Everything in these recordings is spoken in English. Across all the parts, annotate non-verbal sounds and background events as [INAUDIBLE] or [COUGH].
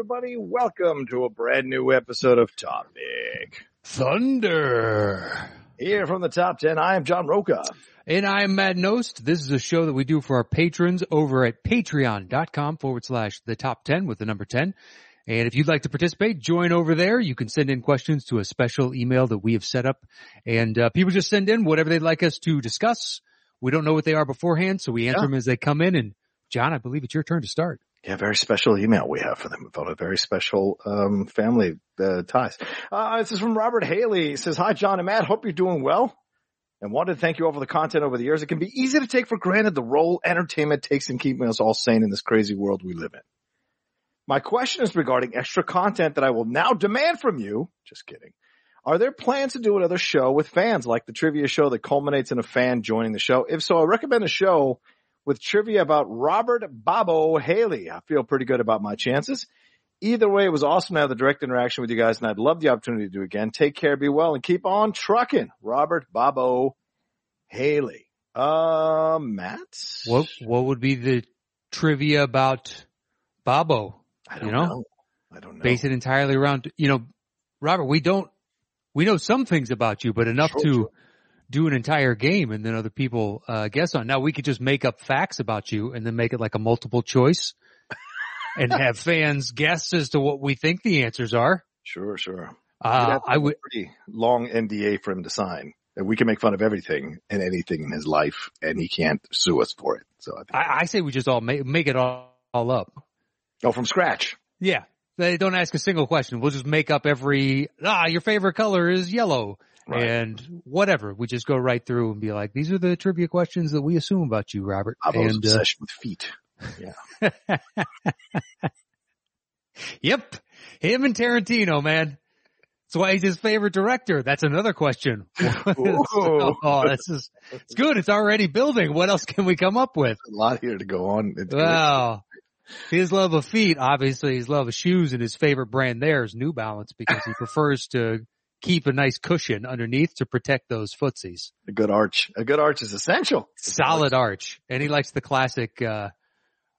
Everybody, welcome to a brand new episode of Topic. Thunder. Here from the top 10, I am John Roca. And I'm Matt Nost. This is a show that we do for our patrons over at patreon.com forward slash the top 10 with the number 10. And if you'd like to participate, join over there. You can send in questions to a special email that we have set up and uh, people just send in whatever they'd like us to discuss. We don't know what they are beforehand, so we answer Yeah. them as they come in. And John, I believe it's your turn to start. Yeah, very special email we have for them about a very special um, family uh, ties. Uh, this is from Robert Haley. He says, Hi John and Matt, hope you're doing well. And wanted to thank you all for the content over the years. It can be easy to take for granted the role entertainment takes in keeping us all sane in this crazy world we live in. My question is regarding extra content that I will now demand from you. Just kidding. Are there plans to do another show with fans like the trivia show that culminates in a fan joining the show? If so, I recommend a show with trivia about Robert Bobo Haley. I feel pretty good about my chances. Either way, it was awesome to have the direct interaction with you guys and I'd love the opportunity to do it again. Take care, be well, and keep on trucking. Robert Bobo Haley. Uh, Matt? What, what would be the trivia about Bobo? I don't you know? know. I don't know. base it entirely around, you know, Robert, we don't, we know some things about you, but enough Sure, to sure. Do an entire game and then other people, uh, guess on. Now we could just make up facts about you and then make it like a multiple choice [LAUGHS] and have fans guess as to what we think the answers are. Sure, sure. Uh, I would, pretty long NDA for him to sign. And we can make fun of everything and anything in his life and he can't sue us for it. So I think, I, I say we just all make, make it all, all up. oh, from scratch. Yeah. They don't ask a single question. We'll just make up every, ah, your favorite color is yellow. Right. And whatever, we just go right through and be like, these are the trivia questions that we assume about you, Robert. Bobo's and, uh, with feet. [LAUGHS] Yeah. Yep. Him and Tarantino, man. That's why he's his favorite director. That's another question. [LAUGHS] oh, this is, it's good. It's already building. What else can we come up with? a lot here to go on. It's great. Well, his love of feet, obviously his love of shoes and his favorite brand there is New Balance because he prefers to keep a nice cushion underneath to protect those footsies. a good arch. A good arch is essential. Solid arch. And he likes the classic, uh,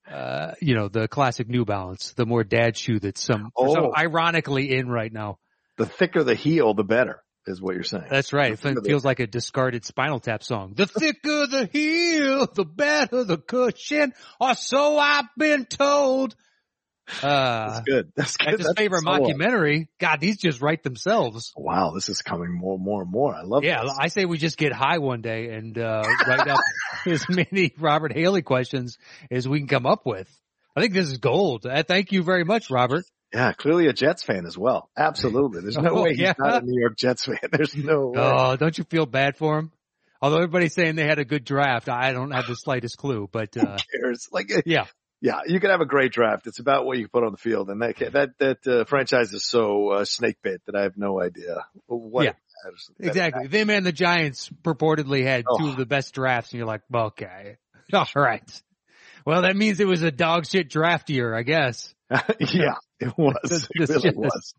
uh, you know, the classic New Balance, the more dad shoe that's some, for some Oh. ironically in right now. The thicker the heel, the better, is what you're saying. That's right. It feels like a discarded Spinal Tap song. The thicker the heel, the better the cushion, or so I've been told. Uh, That's good. [LAUGHS] That's good. that's his favorite mockumentary. God, these just write themselves. Wow, this is coming more and more and more. I love Yeah, this. I say we just get high one day and uh, write up [LAUGHS] as many Robert Haley questions as we can come up with. I think this is gold. Uh, thank you very much, Robert. Yeah, clearly a Jets fan as well. Absolutely. There's [LAUGHS] no Oh, way he's yeah. not a New York Jets fan. There's no way. Oh, don't you feel bad for him? Although everybody's saying they had a good draft, I don't have the slightest clue. But uh, cares? Like, yeah, yeah, you can have a great draft. It's about what you put on the field, and that that that uh, franchise is so uh, snake bit that I have no idea what. Yeah. matters. Exactly. Them and the Giants purportedly had two of the best drafts, and you're like, well, okay, [LAUGHS] all right. Well, that means it was a dog shit draft year, I guess. [LAUGHS] yeah, it [LAUGHS] was. It really just- was.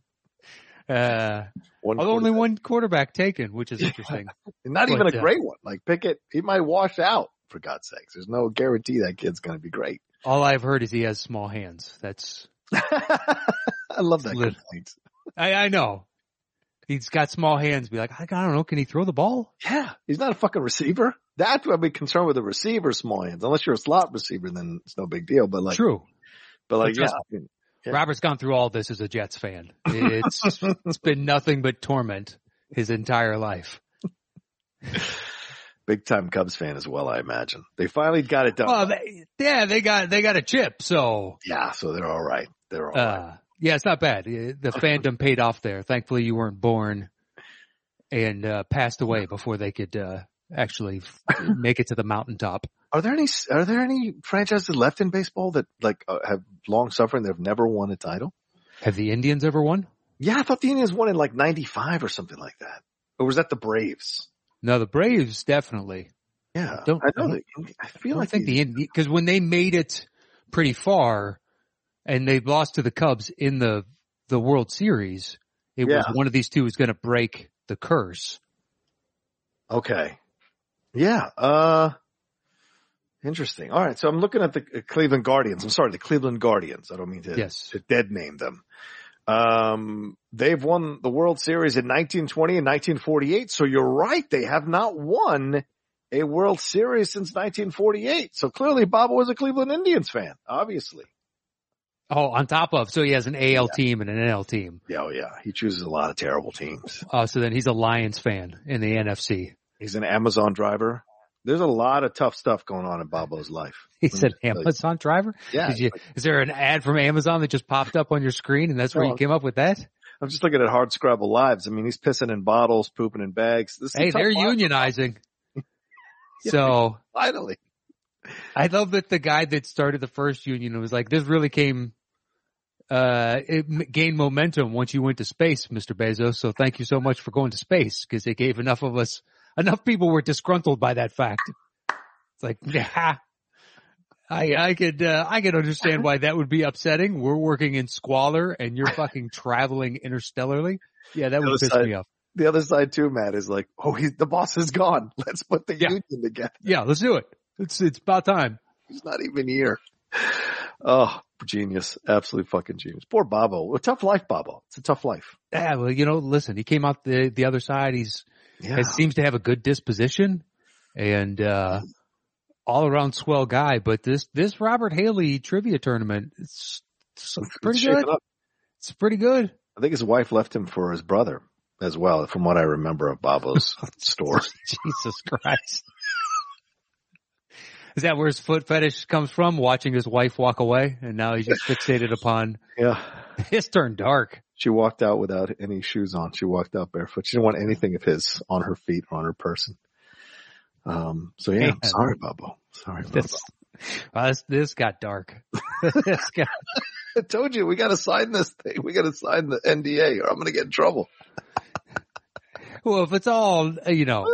Uh, One although only one quarterback taken, which is interesting. Not even but, a uh, great one. Like Pickett, he might wash out for God's sakes. There's no guarantee that kid's going to be great. All I've heard is he has small hands. That's [LAUGHS] I love that Lit- complaint. I, I know. He's got small hands. Be like, I don't know. Can he throw the ball? Yeah, he's not a fucking receiver. That's what I'd be concerned with a receiver small hands. Unless you're a slot receiver, then it's no big deal. But like, True. but like, yeah, Yeah. Robert's gone through all this as a Jets fan. It's it's been nothing but torment his entire life. [LAUGHS] big time Cubs fan as well. I imagine they finally got it done. Well, they, yeah, they got they got a chip. So yeah, so they're all right. They're all right. uh, yeah, it's not bad. The [LAUGHS] fandom paid off there. Thankfully, you weren't born and uh, passed away before they could uh, actually make it to the mountaintop. Are there any are there any franchises left in baseball that like uh, have long suffering that have never won a title? Have the Indians ever won? Yeah, I thought the Indians won in like '95 or something like that. Or was that the Braves? No, the Braves definitely. Yeah, Don't- I know. I that- I I feel don't like think the, because when they made it pretty far, and they lost to the Cubs in the the World Series, it was one of these two was going to break the curse. Okay. Yeah. Uh, interesting. All right. So I'm looking at the uh, Cleveland Guardians. I'm sorry, the Cleveland Guardians. I don't mean to, Yes. to dead name them. Um, they've won the World Series in 1920 and 1948. So you're right. They have not won a World Series since 1948. So clearly Bobo was a Cleveland Indians fan, obviously. Oh, on top of so he has an AL team and an NL team. Yeah. Oh yeah. He chooses a lot of terrible teams. Uh, so then he's a Lions fan in the NFC. He's an Amazon driver. There's a lot of tough stuff going on in Bobo's life. [LAUGHS] He Let me. Amazon driver. Yeah. You, is there an ad from Amazon that just popped up on your screen and that's where No. you came up with that? I'm just looking at hard scrabble lives. I mean, he's pissing in bottles, pooping in bags. This is Hey, they're unionizing. [LAUGHS] Yeah. So Finally. I love that the guy that started the first union was like, this really came, uh, it gained momentum once you went to space, Mr. Bezos. So thank you so much for going to space because it gave enough of us, enough people were disgruntled by that fact. It's like, [LAUGHS] yeah, I, I could, uh, I could understand why that would be upsetting. We're working in squalor and you're fucking traveling interstellarly. Yeah, that The would piss side- me off. The other side too, Matt, is like, oh, he's, the boss is gone. [LAUGHS] Let's put the Yeah. union together. Yeah, let's do it. It's, it's about time. He's not even here. Oh, genius. Absolute fucking genius. Poor Bobo. A tough life, Bobo. It's a tough life. Yeah, well, you know, listen, he came out the, the other side. He's, Yeah. He seems to have a good disposition and, uh, all around swell guy, but this, this Robert Haley trivia tournament, it's, it's pretty good. It's pretty good. I think his wife left him for his brother as well, from what I remember of Bobo's [LAUGHS] story. Jesus Christ. Is that where his foot fetish comes from? Watching his wife walk away and now he's just fixated upon, Yeah. [LAUGHS] it's turned dark. She walked out without any shoes on. She walked out barefoot. She didn't want anything of his on her feet or on her person. Um, so yeah, sorry, Bobo. Sorry, Bobo. This, this, this got dark. [LAUGHS] this got, [LAUGHS] I told you we got to sign this thing. We got to sign the NDA, or I'm going to get in trouble. well, if it's all, you know!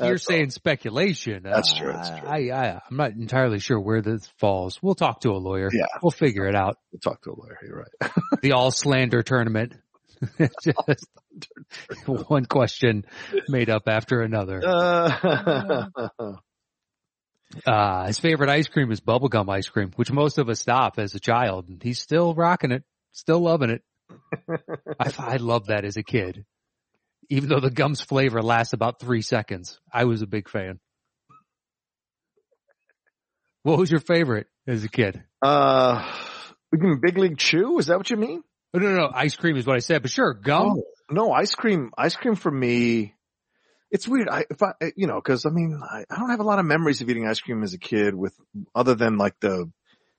You're That's saying speculation. That's Uh, true, that's true. I, I, I'm not entirely sure where this falls. We'll talk to a lawyer. Yeah. We'll figure it out. We'll talk to a lawyer. You're right. [LAUGHS] The all slander tournament. [LAUGHS] Just one question made up after another. [LAUGHS] Uh, Uh, his favorite ice cream is bubblegum ice cream, which most of us stop as a child. And he's still rocking it, still loving it. I, I loved that as a kid. Even though the gum's flavor lasts about three seconds, I was a big fan. What was your favorite as a kid? uh, Big League Chew. Is that what you mean? Oh, no, no, no, ice cream is what I said, but sure, gum. Oh, no, ice cream. Ice cream for me. It's weird. I, if I, you know, cause I mean, I, I don't have a lot of memories of eating ice cream as a kid with other than like the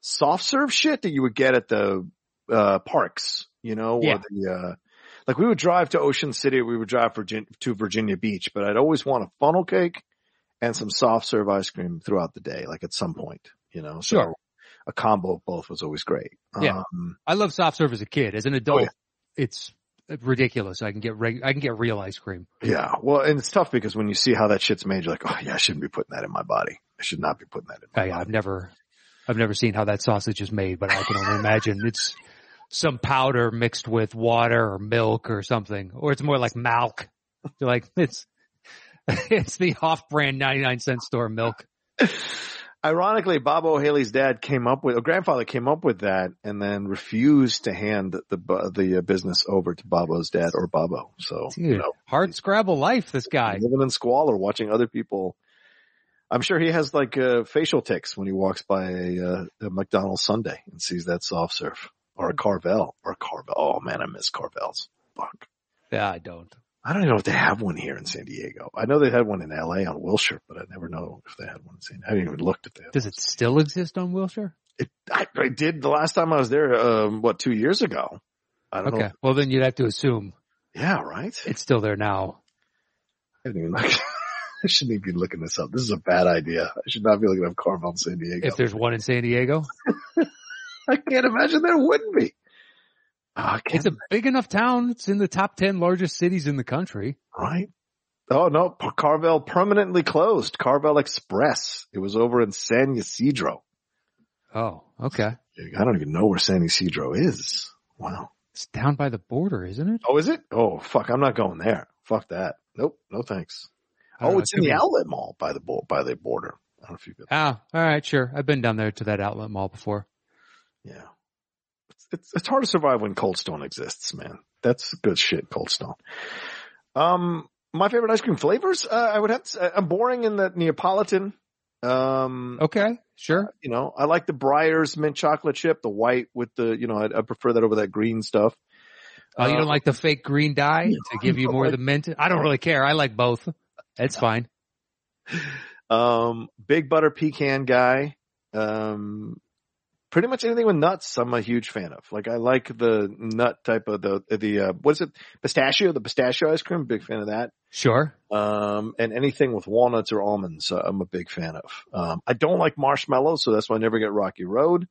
soft serve shit that you would get at the, uh, parks, you know, Yeah. or the, uh, like we would drive to Ocean City, we would drive Virgin, to Virginia Beach, but I'd always want a funnel cake and some soft serve ice cream throughout the day, like at some point, you know, so Sure. a combo of both was always great. Yeah. Um, I love soft serve as a kid. As an adult, Oh, yeah. it's ridiculous. I can get reg- I can get real ice cream. Yeah. Well, and it's tough because when you see how that shit's made, you're like, oh yeah, I shouldn't be putting that in my body. I should not be putting that in my I, body. I've never, I've never seen how that sausage is made, but I can only imagine it's some powder mixed with water or milk or something, or it's more like milk. You're like, [LAUGHS] it's, [LAUGHS] it's the off-brand 99 cent store milk. Ironically, Bobo Haley's dad came up with, or grandfather came up with that and then refused to hand the, the, the uh, business over to Bobo's dad or Bobo. So, Dude, you know, hard scrabble life, this guy. living in squalor, watching other people. I'm sure he has like uh, facial ticks when he walks by a, uh, a McDonald's sundae and sees that soft serve or a Carvel or a Carvel. Oh man, I miss Carvels. Fuck. Yeah, I don't. I don't even know if they have one here in San Diego. I know they had one in LA on Wilshire, but I never know if they had one in San Diego. I didn't even look at that. Does it still exist on Wilshire? It, I, I did the last time I was there, um, what, two years ago. I don't Okay. know. Well, then you'd have to assume Yeah, right? it's still there now. I didn't even look. [LAUGHS] I shouldn't even be looking this up. This is a bad idea. I should not be looking up Carvel in San Diego. If there's one in San Diego, [LAUGHS] I can't imagine there wouldn't be. Oh, it's a big enough town. It's in the top 10 largest cities in the country. Right. Oh no, Carvel permanently closed. Carvel Express. It was over in San Ysidro. Oh, okay. I don't even know where San Ysidro is. Wow. It's down by the border, isn't it? Oh, is it? Oh, fuck. I'm not going there. Fuck that. Nope. No thanks. Oh, it's in the be... outlet mall by the by the border. I don't know if you've been. Ah, all right, sure. I've been down there to that outlet mall before. Yeah. It's, it's, it's hard to survive when Cold Stone exists, man. That's good shit, Cold Stone. Um, my favorite ice cream flavors, uh, I would have to, I'm boring in the Neapolitan. Um, okay, sure. Uh, you know, I like the Breyers mint chocolate chip, the white with the, you know, I, I prefer that over that green stuff. Oh, you don't uh, like the fake green dye to give you more like, of the mint? I don't really care. I like both. It's fine. [LAUGHS] Um, big butter pecan guy. Um, pretty much anything with nuts, I'm a huge fan of. Like I like the nut type of the the uh, what is it? Pistachio, the pistachio ice cream. Big fan of that. Sure. Um, and anything with walnuts or almonds, uh, I'm a big fan of. Um, I don't like marshmallows, so that's why I never get Rocky Road.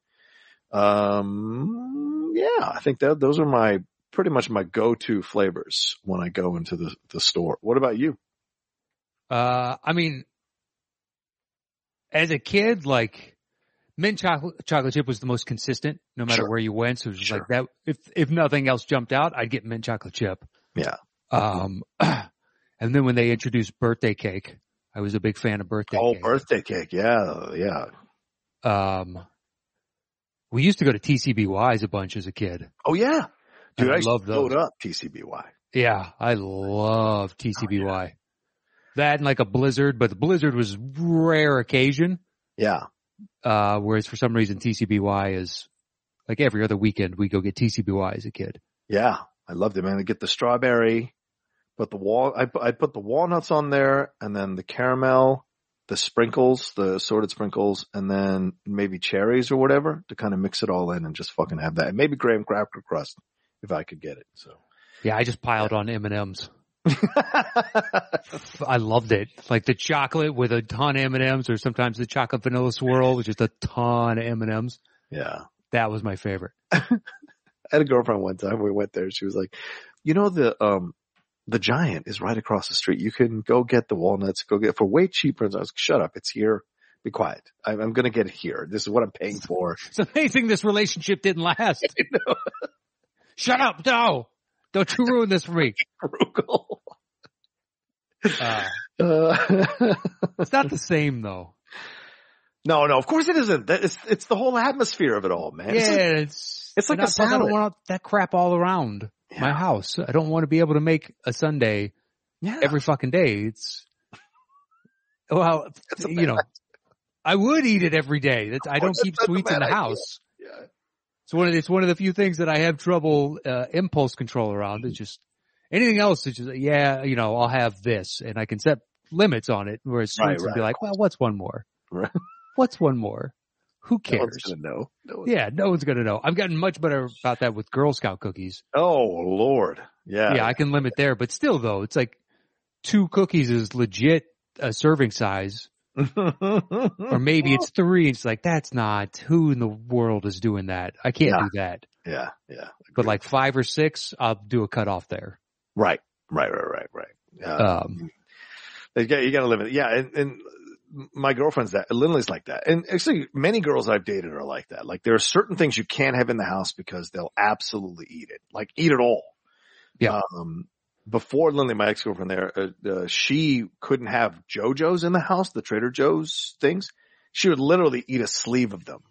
Um, yeah, I think that those are my pretty much my go-to flavors when I go into the the store. What about you? Uh, I mean, as a kid, like mint chocolate, chocolate chip was the most consistent no matter sure. where you went. So it was sure. like that. If, if nothing else jumped out, I'd get mint chocolate chip. Yeah. Um, [CLEARS THROAT] and then when they introduced birthday cake, I was a big fan of birthday cake. oh, cake. birthday cake. Yeah. Yeah. Um, we used to go to TCBYs a bunch as a kid. Oh yeah. Dude, I, I love those. up TCBY. Yeah. I love TCBY. Oh, yeah. That and like a blizzard, but the blizzard was rare occasion. Yeah. Uh, whereas for some reason TCBY is like every other weekend we go get TCBY as a kid. Yeah. I loved it, man. I get the strawberry, put the wall, I, I put the walnuts on there and then the caramel, the sprinkles, the assorted sprinkles, and then maybe cherries or whatever to kind of mix it all in and just fucking have that. And maybe graham cracker crust if I could get it. So. Yeah, I just piled on M&Ms. [LAUGHS] I loved it. Like the chocolate with a ton of M&Ms or sometimes the chocolate vanilla swirl with just a ton of M&Ms. Yeah. That was my favorite. [LAUGHS] I had a girlfriend one time. We went there. She was like, you know, the, um, the giant is right across the street. You can go get the walnuts, go get for way cheaper. And I was like, shut up. It's here. Be quiet. I'm, I'm going to get it here. This is what I'm paying for. [LAUGHS] It's amazing this relationship didn't last. Shut up. No. Don't you ruin this for me. Frugal. Uh, uh, it's not the same though. No, no, of course it isn't. It's, it's the whole atmosphere of it all, man. Yeah, it's like, it's, it's like a salad. I don't want that crap all around yeah. my house. I don't want to be able to make a sundae yeah. every fucking day. It's, well, you know, I would eat it every day. I don't keep sweets in the house. Yeah. It's one of it's one of the few things that I have trouble uh, impulse control around. It's just anything else. It's just yeah, you know, I'll have this, and I can set limits on it. Whereas right, right. would be like, well, what's one more? Right. What's one more? Who [LAUGHS] cares? No know. No one's yeah, no one's gonna know. I've gotten much better about that with Girl Scout cookies. Oh Lord, yeah, yeah, I can limit there, but still though, it's like two cookies is legit a serving size or [LAUGHS] maybe it's three. It's like, that's not, who in the world is doing that? I can't yeah. do that. Yeah. Yeah. But like five or six, I'll do a cutoff there. Right. Right. Right. Right. Right. Um, you got, you got to limit it. Yeah. And, and my girlfriend's that, Lindley's like that. And actually many girls I've dated are like that. Like there are certain things you can't have in the house because they'll absolutely eat it. Like eat it all. Yeah. Um, before Lindley, my ex-girlfriend there, uh, uh, she couldn't have JoJo's in the house, the Trader Joe's things. She would literally eat a sleeve of them.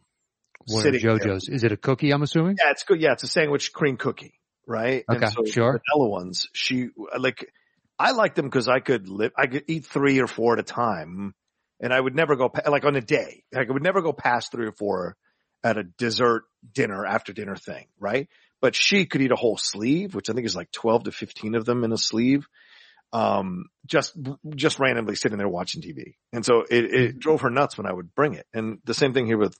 What are JoJo's? There. Is it a cookie? I'm assuming. Yeah, it's good. Yeah, it's a sandwich cream cookie, right? Okay, so sure. Vanilla ones. She like. I like them because I could live. I could eat three or four at a time, and I would never go like on a day. Like I would never go past three or four at a dessert dinner after dinner thing, right? But she could eat a whole sleeve, which I think is like 12 to 15 of them in a sleeve. Um, just, just randomly sitting there watching TV. And so it, it mm-hmm. drove her nuts when I would bring it. And the same thing here with,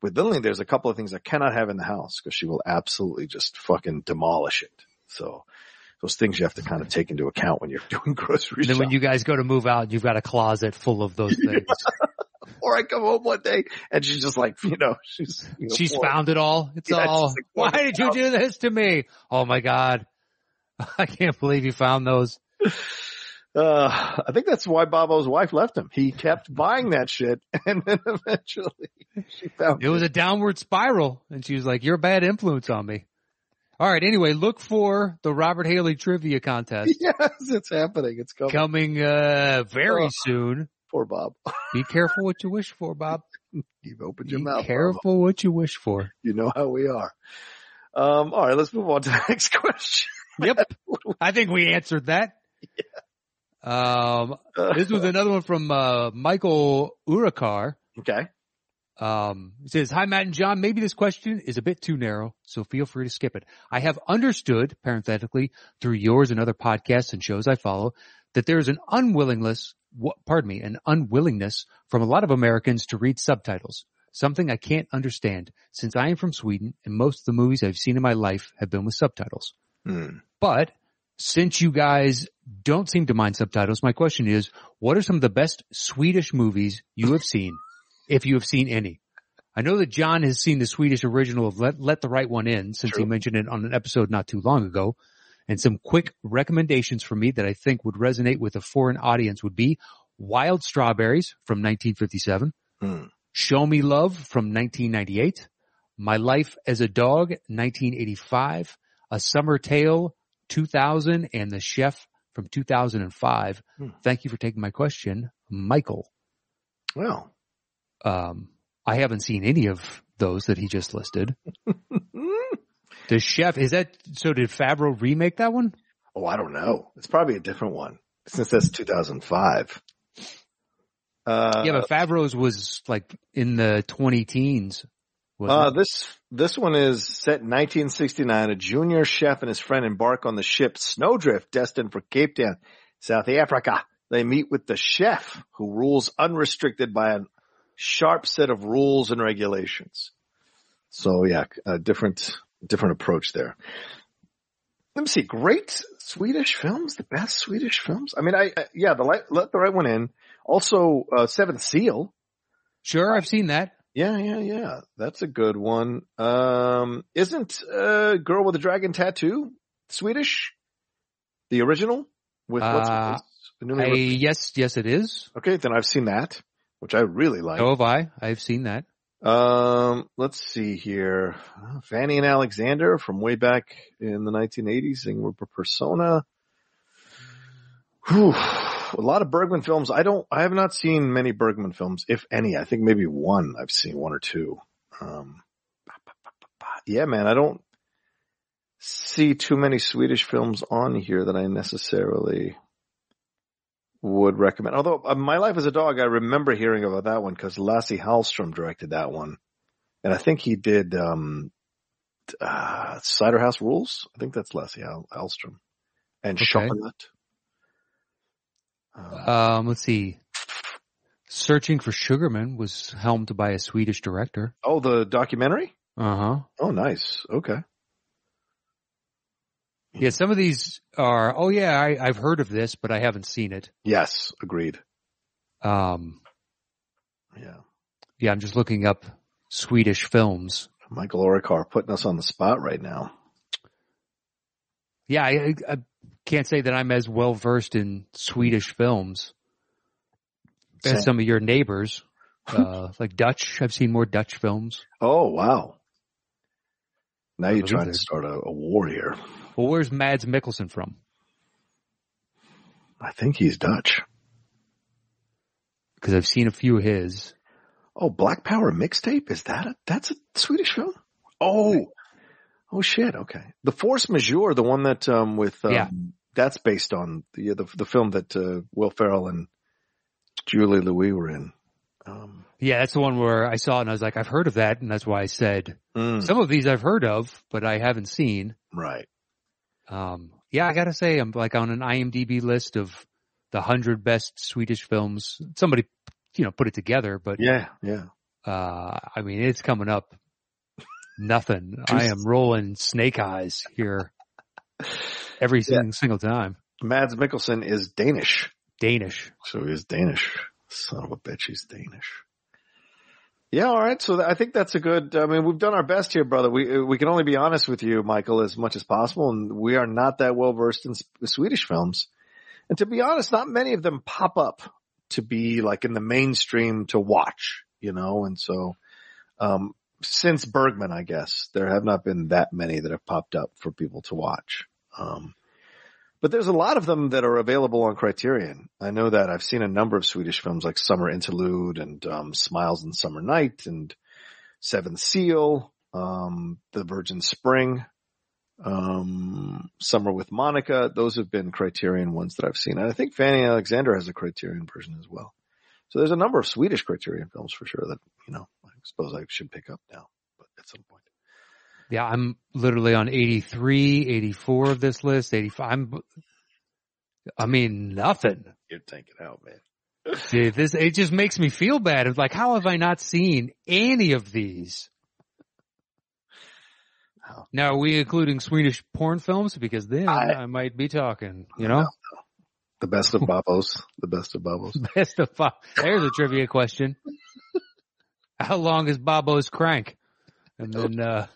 with Lily, there's a couple of things I cannot have in the house because she will absolutely just fucking demolish it. So, those things you have to kind of take into account when you're [LAUGHS] doing grocery And then when you guys go to move out, you've got a closet full of those [LAUGHS] things. Or I come home one day and she's just like, you know, she's you know, She's bored. found it all. It's Yeah, all. like, Why did you do this to me? Oh my god! [LAUGHS] I can't believe you found those. [SIGHS] Uh, I think that's why Bobo's wife left him. He kept buying that shit, [LAUGHS] and then eventually she found It was a downward spiral, and she was like, "You're a bad influence on me." All right. Anyway, look for the Robert Haley trivia contest [LAUGHS] Yes, it's happening. It's coming. coming uh very Oh. soon. Poor Bob. Be careful what you wish for, Bob. [LAUGHS] You've opened your Be mouth. Bob. careful what you wish for. You know how we are. Um, all right, let's move on to the [LAUGHS] next question. Yep. [LAUGHS] I think we answered that. Um, this was another one from uh, Michael Urakar. okay. Um, it says, hi, Matt and John. Maybe this question is a bit too narrow, so feel free to skip it. I have understood, parenthetically, through yours and other podcasts and shows I follow, that there is an unwillingness, pardon me, an unwillingness from a lot of Americans to read subtitles. Something I can't understand since I am from Sweden and most of the movies I've seen in my life have been with subtitles. Hmm. But since you guys don't seem to mind subtitles, my question is, what are some of the best Swedish movies you have seen, if you have seen any? I know that John has seen the Swedish original of Let, Let the Right One In since he mentioned it on an episode not too long ago. And some quick recommendations for me that I think would resonate with a foreign audience would be Wild Strawberries from 1957, Hmm. Show Me Love from 1998, My Life as a Dog, 1985, A Summer Tale, 2000, and The Chef from 2005. Hmm. Thank you for taking my question, Michael. Well, Um, I haven't seen any of those that he just listed. [LAUGHS] The Chef, is that, so did Favreau remake that one? oh, I don't know. It's probably a different one since that's 2005. Uh, yeah, but Favreau's was like in the 20 teens. Uh, this this one is set in 1969. A junior chef and his friend embark on the ship Snowdrift, destined for Cape Town, South Africa. They meet with the chef, who rules unrestricted by a sharp set of rules and regulations. So yeah, a different different approach there. Let me see. Great Swedish films, the best Swedish films. I mean, I, I yeah, the let, let the right one in. Also, uh, Seventh Seal. sure, I've seen that. Yeah, yeah, yeah. That's a good one. Um, isn't uh, Girl with a Dragon Tattoo Swedish? The original with what's Uh, I, yes, yes, it is. Okay, then I've seen that, which I really like. So have I. I've seen that. Um, let's see here. Uh, Fanny and Alexander from way back in the 1980s, Ingrid Persona. Whew. A lot of Bergman films. I don't, I have not seen many Bergman films, if any. I think maybe one I've seen, one or two. Um, yeah, man, I don't see too many Swedish films on here that I necessarily would recommend. Although uh, My Life as a Dog, I remember hearing about that one because Lasse Hallstrom directed that one, and I think he did um, uh, Cider House Rules. I think that's Lasse Hall- Hallstrom and Okay. Chocolate. Uh, Um, let's see. Searching for Sugarman was helmed by a Swedish director. oh, the documentary. Uh huh. Oh, nice. Okay. Yeah, some of these are, oh yeah, I, I've heard of this, but I haven't seen it. Yes, agreed. Um, Yeah. yeah, I'm just looking up Swedish films. Michael Orikar putting us on the spot right now. Yeah, I, I can't say that I'm as well versed in Swedish films Same. as some of your neighbors. [LAUGHS] Uh, like Dutch, I've seen more Dutch films. Oh, wow. Now you're trying to start a, a war here. Well, where's Mads Mikkelsen from? I think he's Dutch. Because I've seen a few of his. Oh, Black Power mixtape? Is that a, that's a Swedish film? Oh, oh shit. Okay. The Force Majeure, the one that, um, with, um, Yeah. that's based on the, the, the film that, uh, Will Ferrell and Julie Louis were in. Um, Yeah, that's the one where I saw it and I was like, I've heard of that, and that's why I said mm, some of these I've heard of, but I haven't seen. right. Um, yeah, I gotta say, I'm like on an IMDb list of the hundred best Swedish films. Somebody, you know, put it together, but Yeah. Yeah. uh, I mean, it's coming up. Nothing. [LAUGHS] I am rolling snake eyes here. every Yeah. sing- single time. Mads Mikkelsen is Danish. Danish. So he's Danish. Son of a bitch, he's Danish. Yeah, all right. So I think that's a good. I mean, we've done our best here, brother. We we can only be honest with you, Michael, as much as possible, and we are not that well versed in Swedish films. And to be honest, not many of them pop up to be like in the mainstream to watch, you know. And so, um, since Bergman, I guess there have not been that many that have popped up for people to watch. Um, but there's a lot of them that are available on Criterion. I know that I've seen a number of Swedish films like Summer Interlude and um, Smiles and Summer Night and Seventh Seal, um, The Virgin Spring, um, Summer with Monica. Those have been Criterion ones that I've seen. And I think Fanny Alexander has a Criterion version as well. So there's a number of Swedish Criterion films for sure that, you know, I suppose I should pick up now, but at some point. Yeah, I'm literally on 83, 84 of this list, 85. I'm, I mean, nothing. You're taking out, man. [LAUGHS] Dude, this, it just makes me feel bad. It's like, how have I not seen any of these? Now, are we including Swedish porn films? Because then I, I- might be talking, you know? The best of Babos. The best of Babos. [LAUGHS] Best of five. There's a trivia question. [LAUGHS] How long is Bobo's crank? And then, uh,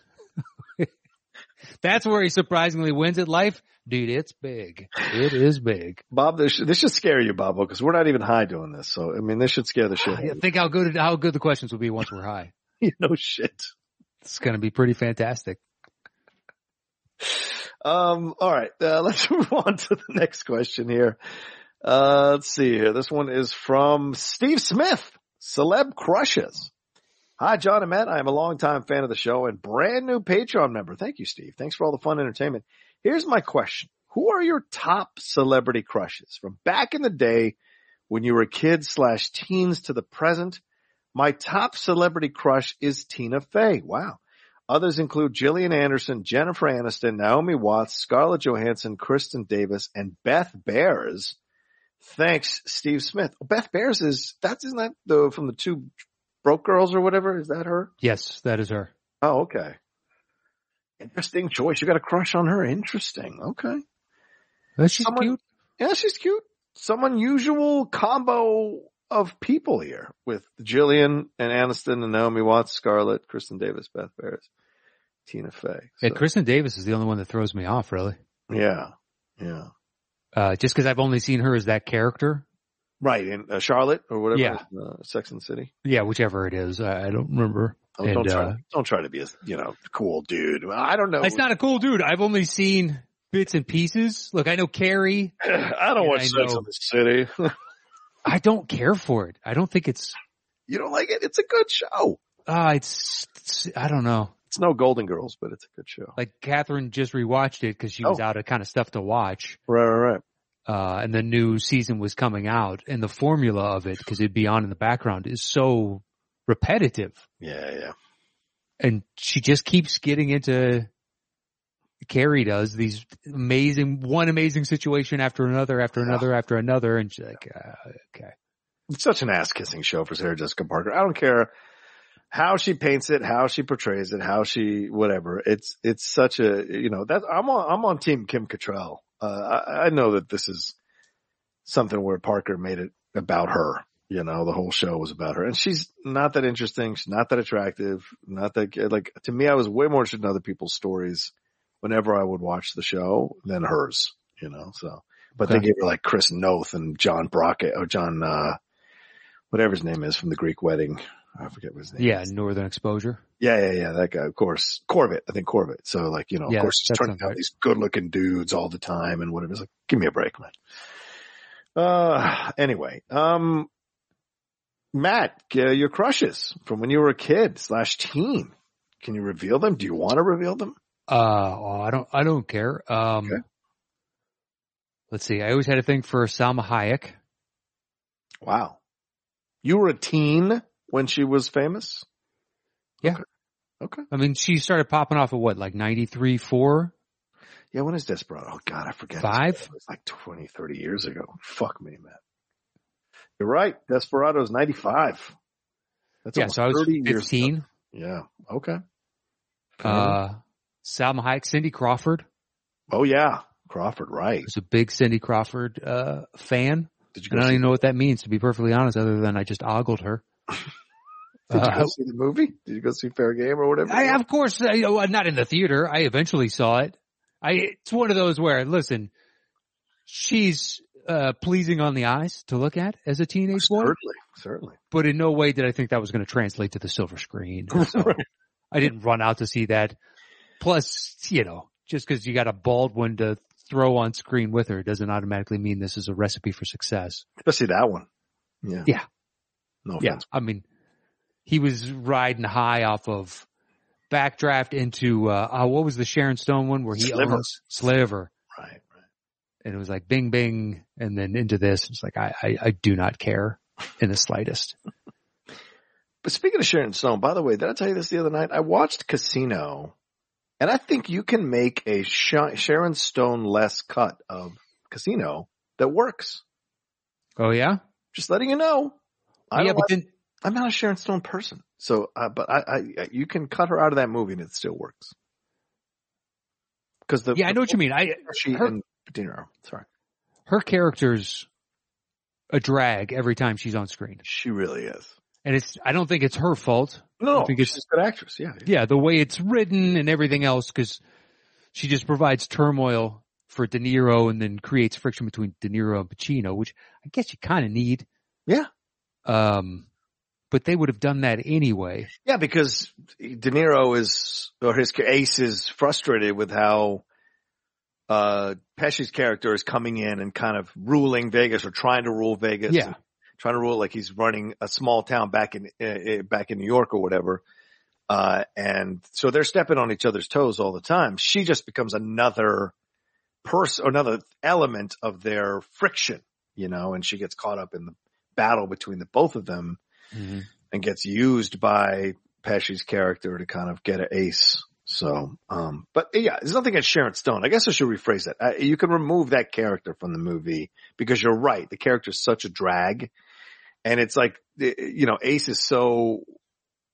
that's where he surprisingly wins at life. Dude, it's big. It is big. Bob, this, should- this should scare you, Bob, because we're not even high doing this. So, I mean, this should scare the shit out of you. think how good, how good the questions will be once we're high. [LAUGHS] You know shit. It's going to be pretty fantastic. Um, all right, uh, [LAUGHS] let's move on to the next question here. Uh, let's see here. This one is from Steve Smith, Celeb Crushes. Hi, John and Matt. I am a longtime fan of the show and brand new Patreon member. Thank you, Steve. Thanks for all the fun entertainment. Here's my question. Who are your top celebrity crushes from back in the day when you were kids slash teens to the present? My top celebrity crush is Tina Fey. Wow. Others include Gillian Anderson, Jennifer Aniston, Naomi Watts, Scarlett Johansson, Kristin Davis, and Beth Behrs. Thanks, Steve Smith. Beth Behrs is that's isn't that the from the two broke girls or whatever? Is that her? Yes, that is her. Oh, okay. Interesting choice. You got a crush on her. Interesting. Okay. Is she Someone- cute? Yeah, she's cute. Some unusual combo of people here with Gillian and Aniston and Naomi Watts, Scarlett, Kristin Davis, Beth Behrs, Tina Fey. Yeah, Kristin Davis is the only one that throws me off, really. yeah. Yeah. Uh, just because I've only seen her as that character. Right. In uh, Charlotte or whatever. Yeah. Uh, Sex and the City. Yeah, whichever it is. I, I don't remember. Oh, And, don't try. uh, don't try to be a you know cool dude. I don't know. It's not a cool dude. I've only seen bits and pieces. Look, I know Carrie. [SIGHS] I don't watch I Sex know. and the City. [LAUGHS] I don't care for it. I don't think it's, you don't like it? It's a good show. uh, it's, it's I don't know. It's no Golden Girls, but it's a good show. Like Catherine just rewatched it because she was Oh. out of kind of stuff to watch. Right, right, right. Uh, and the new season was coming out and the formula of it, because it'd be on in the background is so repetitive. Yeah, yeah. and she just keeps getting into Carrie does these amazing one amazing situation after another after another after another and she's like uh, okay It's such an ass kissing show for Sarah Jessica Parker. I don't care how she paints it, how she portrays it, how she whatever. It's it's such a you know that I'm on I'm on team Kim Cattrall. Uh, I, I know that this is something where Parker made it about her. You know, the whole show was about her, and she's not that interesting. She's not that attractive. Not that like to me, I was way more interested in other people's stories whenever I would watch the show than hers. You know, so but they gave her like Chris Noth and John Brockett or John uh whatever his name is from the Greek wedding. I forget what his name. yeah is. Northern Exposure Yeah, yeah, yeah. That guy, of course. Corbett. I think Corbett. So like, you know, Yeah, of course he's turning out right. these good looking dudes all the time and whatever. It's like, give me a break, man. Uh, anyway, um, Matt, uh, your crushes from when you were a kid slash teen. Can you reveal them? Do you want to reveal them? uh oh, I don't I don't care um Okay. let's see I always had a thing for Salma Hayek Wow. You were a teen when she was famous? Yeah. Okay. Okay. I mean she started popping off at what like 93 4 Yeah. When is Desperado? Oh God, I forget. Five? It was like 20, 30 years ago. Fuck me, man. You're right. Desperado is 95. That's yeah so I was 30 15. Yeah. Okay. uh Salma Hayek Cindy Crawford oh yeah. Crawford, right? I was a big Cindy Crawford uh, fan. Did you I don't even know what that means, to be perfectly honest, other than I just ogled her. [LAUGHS] did you Uh, go see the movie? Did you go see Fair Game or whatever? I, of course, uh, you know, not in the theater. I eventually saw it. I, it's one of those where, listen, she's, uh, pleasing on the eyes to look at as a teenage boy, certainly, certainly. but in no way did I think that was going to translate to the silver screen. [LAUGHS] So I didn't run out to see that. Plus, you know, just because you got a bald one to throw on screen with her doesn't automatically mean this is a recipe for success. Especially that one. Yeah. Yeah. No Yeah. I mean, he was riding high off of backdraft into, uh, uh what was the Sharon Stone one where he Sliver. owns Sliver. Right, right. And it was like bing, bing. And then into this, it's like, I, I, I do not care in the slightest. [LAUGHS] But speaking of Sharon Stone, by the way, did I tell you this the other night? I watched Casino, and I think you can make a Sha- Sharon Stone less cut of Casino that works. Oh yeah? Just letting you know. I yeah, but like- then, I'm not a Sharon Stone person, so uh, but I, I you can cut her out of that movie and it still works. Because the yeah, I know what you mean. I, She her- and De Niro. Sorry, her character's a drag every time she's on screen. she really is. And it's, I don't think it's her fault. No, I think it's- she's a good actress. Yeah, yeah. Yeah, the way it's written and everything else, cause she just provides turmoil for De Niro and then creates friction between De Niro and Pacino, which I guess you kind of need. Yeah. Um, but they would have done that anyway. Yeah, because De Niro is, or his ace is frustrated with how, uh, Pesci's character is coming in and kind of ruling Vegas or trying to rule Vegas. Yeah. Trying to rule like he's running a small town back in, uh, back in New York or whatever. Uh, and so they're stepping on each other's toes all the time. She just becomes another person, another element of their friction, you know, and she gets caught up in the battle between the both of them and gets used by Pesci's character to kind of get an ace. So, um, but yeah, there's nothing against Sharon Stone. I guess I should rephrase that. Uh, you can remove that character from the movie because you're right. The character is such a drag and it's like, you know, Ace is so,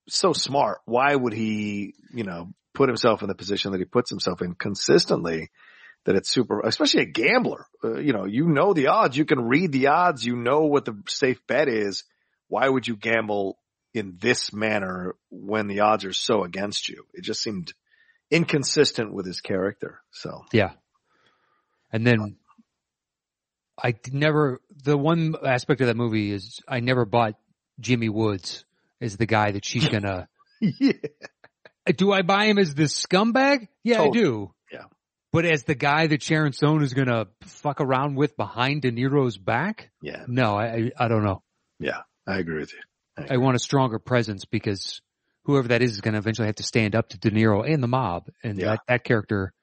so smart. Why would he, you know, put himself in the position that he puts himself in consistently? That it's super, especially a gambler. Uh, you know, you know the odds. You can read the odds. You know what the safe bet is. Why would you gamble in this manner when the odds are so against you? It just seemed inconsistent with his character. So Yeah. And then I never, the one aspect of that movie is I never bought Jimmy Woods as the guy that she's [LAUGHS] gonna, yeah, do I buy him as the scumbag? Yeah, I do. Yeah. But as the guy that Sharon Stone is gonna fuck around with behind De Niro's back? yeah, No, I, I don't know. yeah. I agree with you. I want a stronger presence because whoever that is is going to eventually have to stand up to De Niro and the mob, and Yeah. that that character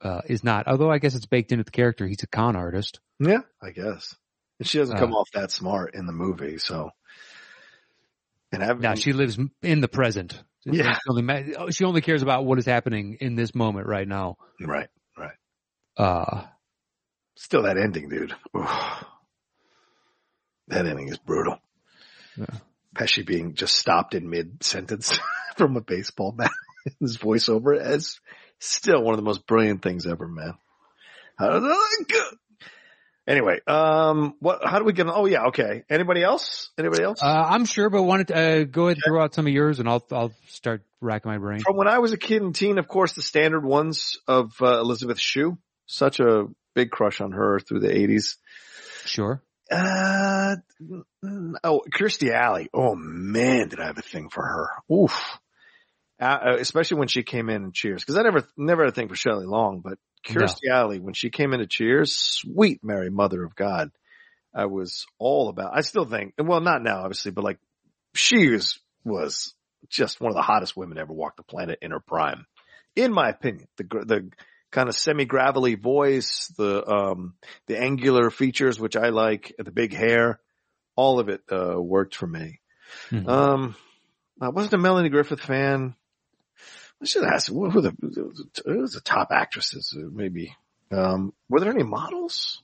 uh, is not. Although I guess it's baked into the character. He's a con artist. Yeah, I guess. And she doesn't come Uh, off that smart in the movie. So, and I've, Now she lives in the present. Yeah. She only, she only cares about what is happening in this moment right now. right, right. Uh, Still that ending, dude. That ending is brutal. Yeah. Pesci being just stopped in mid sentence [LAUGHS] from a baseball bat. [LAUGHS] His voiceover is still one of the most brilliant things ever, man. How did I go? Anyway, um, what, how do we get, oh yeah, okay. Anybody else? Anybody else? uh, I'm sure, but wanted to uh, go ahead and throw out some of yours, and I'll I'll start racking my brain. From when I was a kid and teen, of course, the standard ones of uh, Elizabeth Shue. Such a big crush on her through the 80s. Sure. Uh, oh, Kirstie Alley. Oh man, did I have a thing for her. Oof. Uh, uh, especially when she came in in Cheers. Cause I never, never had a thing for Shelley Long, but Kirstie Alley, when she came into Cheers, sweet Mary Mother of God. I was all about, I still think, well, not now, obviously, but like she was, was just one of the hottest women to ever walk the planet in her prime. In my opinion, the, the kind of semi-gravelly voice, the, um, the angular features, which I like, the big hair, all of it, uh, worked for me. Mhm. Um, I wasn't a Melanie Griffith fan. I should ask, what were the, who was the top actresses? Maybe, um, were there any models?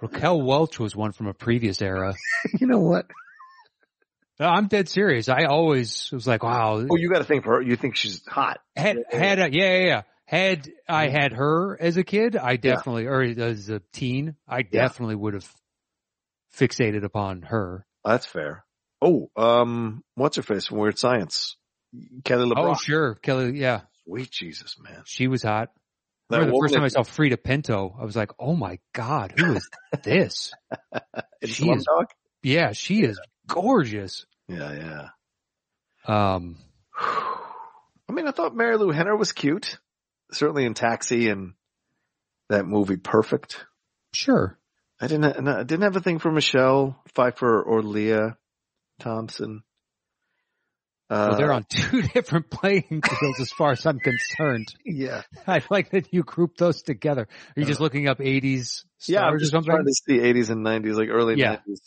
Raquel Welch was one from a previous era. [LAUGHS] you know what? No, I'm dead serious. I always was like, wow, Oh, you got to think for her. You think she's hot. had had a yeah yeah yeah Had I had her as a kid, I definitely, or as a teen, I definitely would have fixated upon her. That's fair. Oh, um, what's her face from Weird Science? Kelly LeBrock. Oh, sure. Kelly, yeah. Sweet Jesus, man. She was hot. That the first time I saw Freida Pinto, I was like, oh my God, who is this? [LAUGHS] she is- Slumdog? yeah, she is gorgeous. Yeah, yeah. Um, [SIGHS] I mean, I thought Marilu Henner was cute. Certainly in Taxi and that movie Perfect. sure. I didn't, I didn't have a thing for Michelle Pfeiffer or Lea Thompson. Uh, Well, they're on two [LAUGHS] different playing fields as far as I'm concerned. yeah. [LAUGHS] I like that you group those together. Are you just looking up 80s Yeah, I'm just trying to see 80s and 90s, like early Yeah. 90s.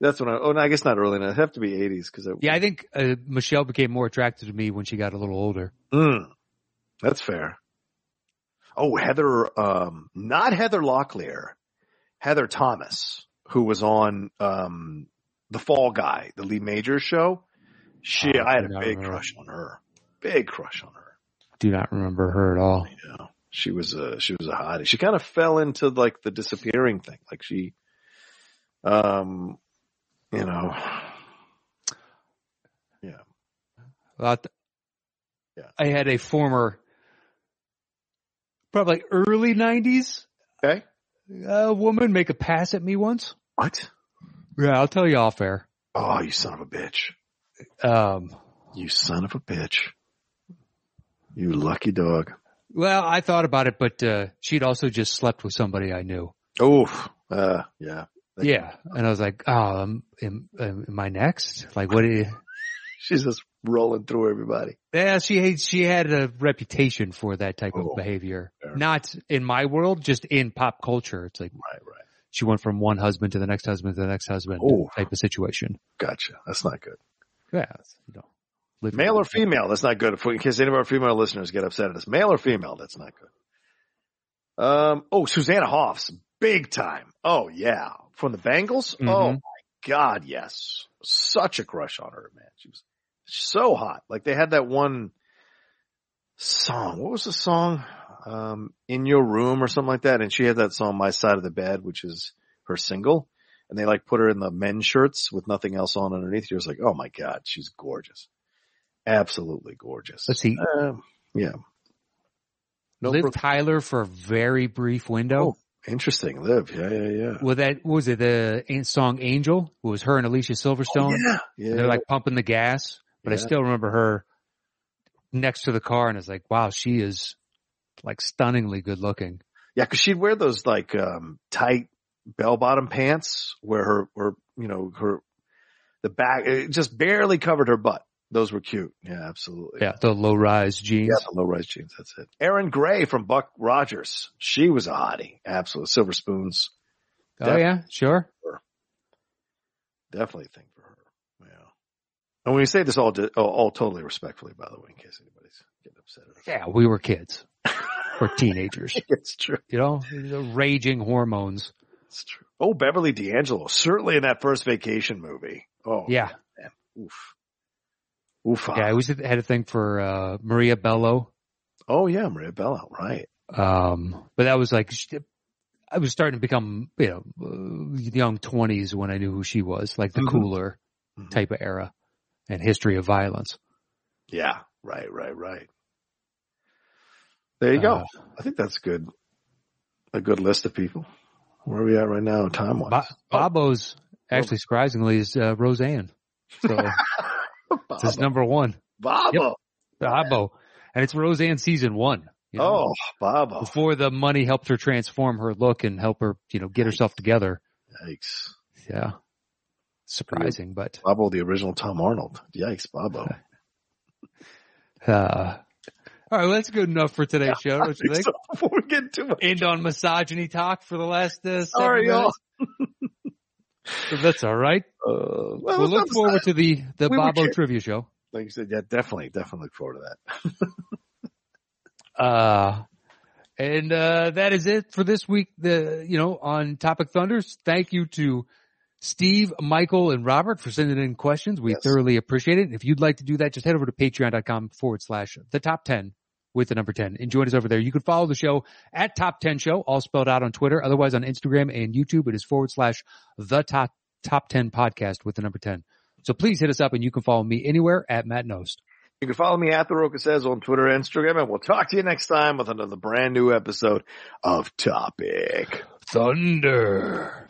That's when I, oh, no, I guess not early 90s. It'd have to be 80s because Yeah, I think uh, Michelle became more attractive to me when she got a little older. Mm, that's fair. Oh, Heather, um, not Heather Locklear, Heather Thomas, who was on, um, the Fall Guy, the Lee Major show. She, Oh, I had a big remember. crush on her. Big crush on her. Do not remember her at all. Yeah. She was a, she was a hottie. She kind of fell into like the disappearing thing. Like she, um, you know, Well, I th- Yeah. I had a former, probably early 90s okay. A woman make a pass at me once. What? Yeah, I'll tell you off air. Oh, you son of a bitch. Um, You son of a bitch. You lucky dog. well, I thought about it, but uh, she'd also just slept with somebody I knew. Oof. Uh, yeah. Yeah, and I was like, "Oh, um, am, am I next? Like, what? Do you, [LAUGHS] She's just rolling through everybody. Yeah, she she had a reputation for that type Oh, of behavior. fair. Not in my world, just in pop culture. It's like Right, right. she went from one husband to the next husband to the next husband Oh. type of situation. Gotcha. That's not good. Yeah, you know, Male or female? That's not good. If we, in case any of our female listeners get upset at us, male or female? That's not good. Um. Oh, Susanna Hoffs, big time. Oh yeah, from the Bangles. Mhm. Oh my God, yes, such a crush on her, man. She was so hot. Like they had that one song. What was the song? Um, in your room or something like that. And she had that song, My Side of the Bed, which is her single. And they like put her in the men's shirts with nothing else on underneath. She was like, oh my God, she's gorgeous. Absolutely gorgeous. Let's see. Um, yeah. No Liv pro- Tyler for a very brief window. interesting. Live. Yeah, yeah, yeah. Well, that what was it the song "Angel"? It was her and Alicia Silverstone. yeah. Yeah. And they're like pumping the gas, but I still remember her next to the car, and it's like, wow, she is like stunningly good looking. Yeah, cause she'd wear those like, um, tight bell bottom pants where her, her, you know, her, the back, it just barely covered her butt. Those were cute. Yeah, absolutely. Yeah, the low rise jeans. Yeah, the low rise jeans. That's it. Erin Gray from Buck Rogers. She was a hottie. Absolutely. Silver spoons. oh yeah, sure. Definitely a thing for her. And when you say this all, all, all totally respectfully, by the way, in case anybody's getting upset. Yeah, we were kids [LAUGHS] or teenagers. It's true. You know, the raging hormones. It's true. Oh, Beverly D'Angelo. Certainly in that first vacation movie. Oh, Yeah, man. Oof. Oof. yeah. I always had a thing for uh Maria Bello. Oh, yeah. Maria Bello, Right. Um, but that was like, I was starting to become, you know, uh, young twenties when I knew who she was, like the Mhm. cooler Mhm. type of era and history of violence. Yeah. Right, right, right. There you go. Uh, I think that's good. A good list of people. Where are we at right now, time wise? Bo- Bobo's actually surprisingly is uh, Roseanne. So [LAUGHS] it's his number one. Baba. Bobo. And it's Roseanne season one. you know, Oh, Baba. Before the money helped her transform her look and help her, you know, get herself together. Yikes. Yeah. Surprising, but, Bobo, the original Tom Arnold. Yikes, Bobo. [LAUGHS] uh, all right. Well, that's good enough for today's show. Don't you think? So [LAUGHS] before we get too much. End on misogyny talk for the last, uh, Sorry, y'all. minutes. [LAUGHS] That's all right. Uh, well, We'll look forward to the, the We Bobo trivia show. Like you said, yeah, definitely, definitely look forward to that. Uh, and, uh, that is it for this week. The, you know, on Topic Thunders. Thank you to Steve, Michael, and Robert for sending in questions. We Yes. thoroughly appreciate it. If you'd like to do that, just head over to patreon.com forward slash the top 10 with the number 10 and join us over there. You can follow the show at top 10 show, all spelled out on Twitter. Otherwise on Instagram and YouTube, it is forward slash the top, top 10 podcast with the number 10. So please hit us up and you can follow me anywhere at Matt Nost. You can follow me at the Rocha says on Twitter and Instagram, and we'll talk to you next time with another brand new episode of Topic Thunder.